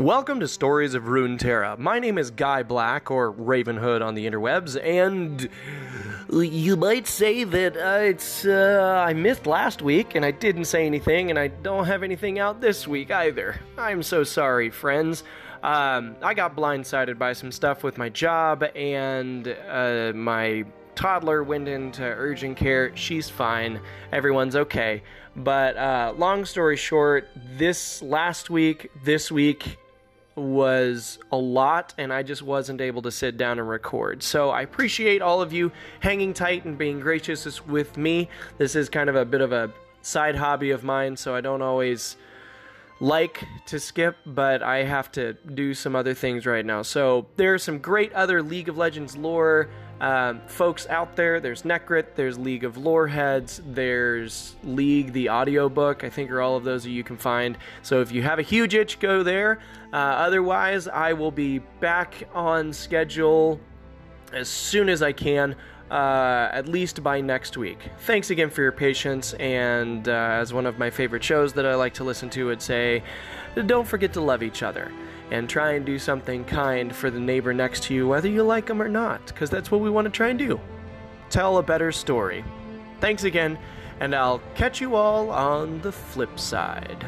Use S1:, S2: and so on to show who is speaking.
S1: Welcome to Stories of Runeterra. My name is Guy Black, or Ravenhood on the interwebs, and you might say that uh, it's uh, I missed last week and I didn't say anything, and I don't have anything out this week either. I'm so sorry, friends. Um, I got blindsided by some stuff with my job, and uh, my toddler went into urgent care. She's fine. Everyone's okay. But uh, long story short, this last week, this week, was a lot and I just wasn't able to sit down and record. So I appreciate all of you hanging tight and being gracious with me. This is kind of a bit of a side hobby of mine, so I don't always like to skip, but I have to do some other things right now. So there are some great other League of Legends lore um, folks out there. There's Necrit, there's League of Lore Heads, there's League the audiobook. I think are all of those that you can find. So if you have a huge itch, go there. Uh, otherwise, I will be back on schedule as soon as I can. Uh, at least by next week. Thanks again for your patience, and uh, as one of my favorite shows that I like to listen to would say, don't forget to love each other and try and do something kind for the neighbor next to you, whether you like them or not, because that's what we want to try and do. Tell a better story. Thanks again, and I'll catch you all on the flip side.